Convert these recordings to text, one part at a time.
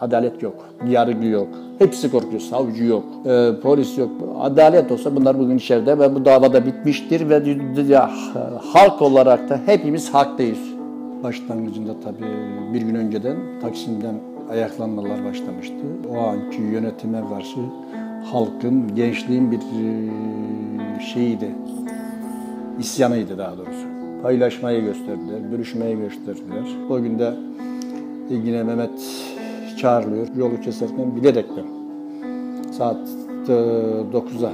Adalet yok, yargı yok. Hepsi korkuyor, savcı yok, e, polis yok. Adalet olsa bunlar bugün içeride ve bu davada bitmiştir ve ya, halk olarak da hepimiz haklıyız. Başlangıcında tabii bir gün önceden Taksim'den ayaklanmalar başlamıştı. O anki yönetime karşı halkın, gençliğin bir e, şeyiydi, isyanıydı daha doğrusu. Paylaşmayı gösterdiler, bölüşmeyi gösterdiler. O günde yine Mehmet çağrılıyor. Yolu keserken bilerekten saat 9'a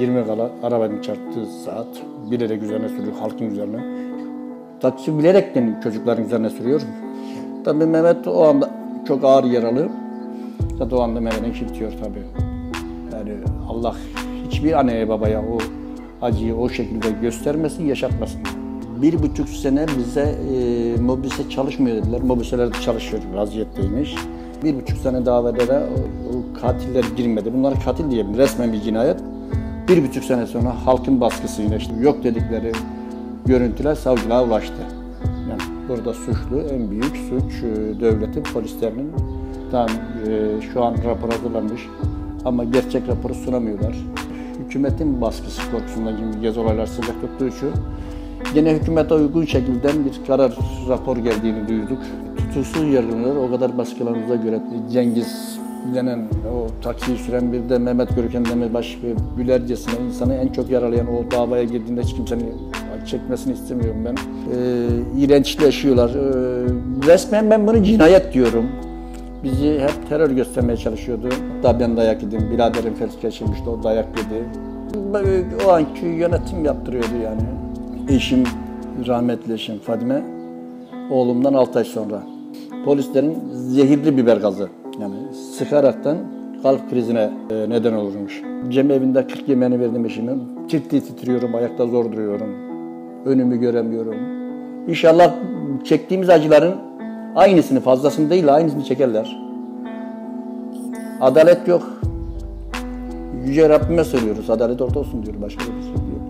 20 kala arabanın çarptığı saat bilerek üzerine sürüyor, halkın üzerine. Taksi bilerekten çocukların üzerine sürüyor. Tabii Mehmet o anda çok ağır yaralı. Zaten o anda Mehmet'in bitiyor tabii. Yani Allah hiçbir anneye babaya o acıyı o şekilde göstermesin, yaşatmasın. Bir buçuk sene bize e, mobise çalışmıyor dediler. Mobiseler çalışıyor vaziyetteymiş. Bir buçuk sene o katiller girmedi. Bunlar katil diye resmen bir cinayet. Bir buçuk sene sonra halkın baskısıyla işte yok dedikleri görüntüler savcılığa ulaştı. Yani burada suçlu en büyük suç e, devletin polislerinin tam e, şu an rapor hazırlanmış ama gerçek raporu sunamıyorlar. Hükümetin baskısı korkusundan gibi gez olaylar sıcak tuttuğu için Yine hükümete uygun şekilde bir karar rapor geldiğini duyduk. Tutuksuz yargılanır o kadar baskılarımıza göre Cengiz denen o taksiyi süren bir de Mehmet Görüken Demirbaş ve gülercesine insanı en çok yaralayan o davaya girdiğinde hiç kimsenin çekmesini istemiyorum ben. Ee, iğrençleşiyorlar. Ee, resmen ben bunu cinayet diyorum. Bizi hep terör göstermeye çalışıyordu. Hatta ben dayak yedim. Biraderim felç geçirmişti, o dayak yedi. O anki yönetim yaptırıyordu yani. Eşim, rahmetli eşim Fadime, oğlumdan 6 ay sonra. Polislerin zehirli biber gazı, yani sıkaraktan kalp krizine e, neden olurmuş. Cem evinde 40 yemeğini verdim eşimin. Ciddi titriyorum, ayakta zor duruyorum. Önümü göremiyorum. İnşallah çektiğimiz acıların aynısını, fazlasını değil aynısını çekerler. Adalet yok. Yüce Rabbime söylüyoruz. Adalet orta olsun diyor. Başka bir şey